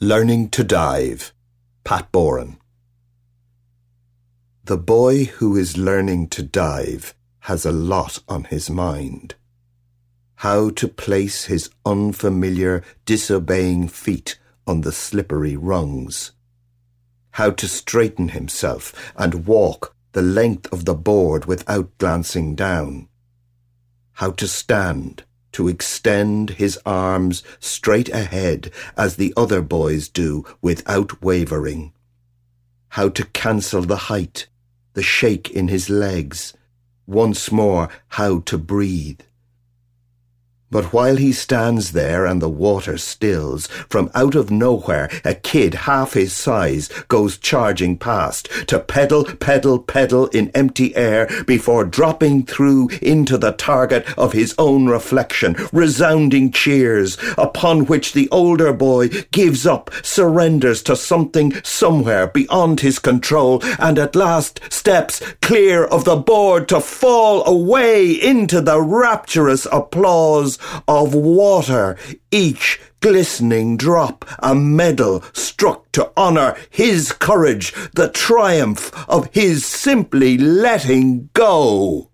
Learning to Dive, Pat Boran. The boy who is learning to dive has a lot on his mind. How to place his unfamiliar, disobeying feet on the slippery rungs. How to straighten himself and walk the length of the board without glancing down. How to stand to extend his arms straight ahead as the other boys do without wavering. How to cancel the height, the shake in his legs. Once more, how to breathe. But while he stands there and the water stills, from out of nowhere a kid half his size goes charging past to pedal, pedal, pedal in empty air before dropping through into the target of his own reflection, resounding cheers, upon which the older boy gives up, surrenders to something somewhere beyond his control, and at last steps clear of the board to fall away into the rapturous applause of water, each glistening drop a medal struck to honour his courage, the triumph of his simply letting go.